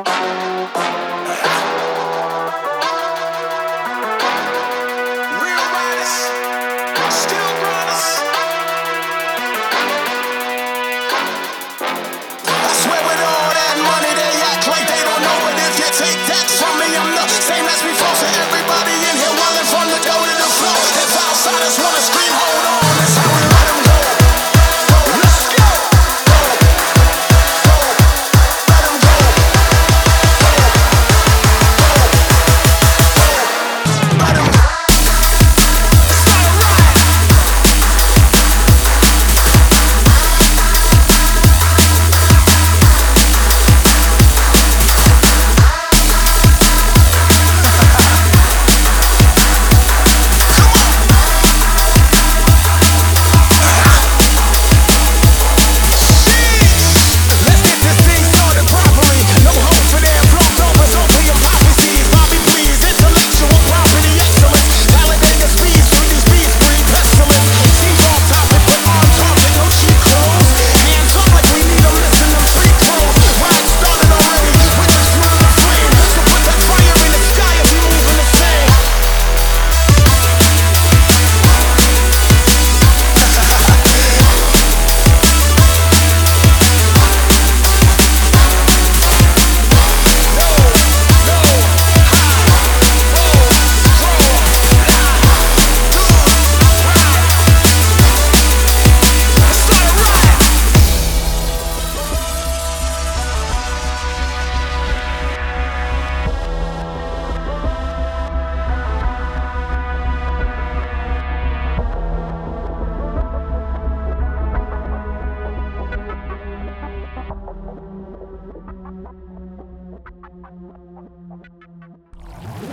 Real riders, still.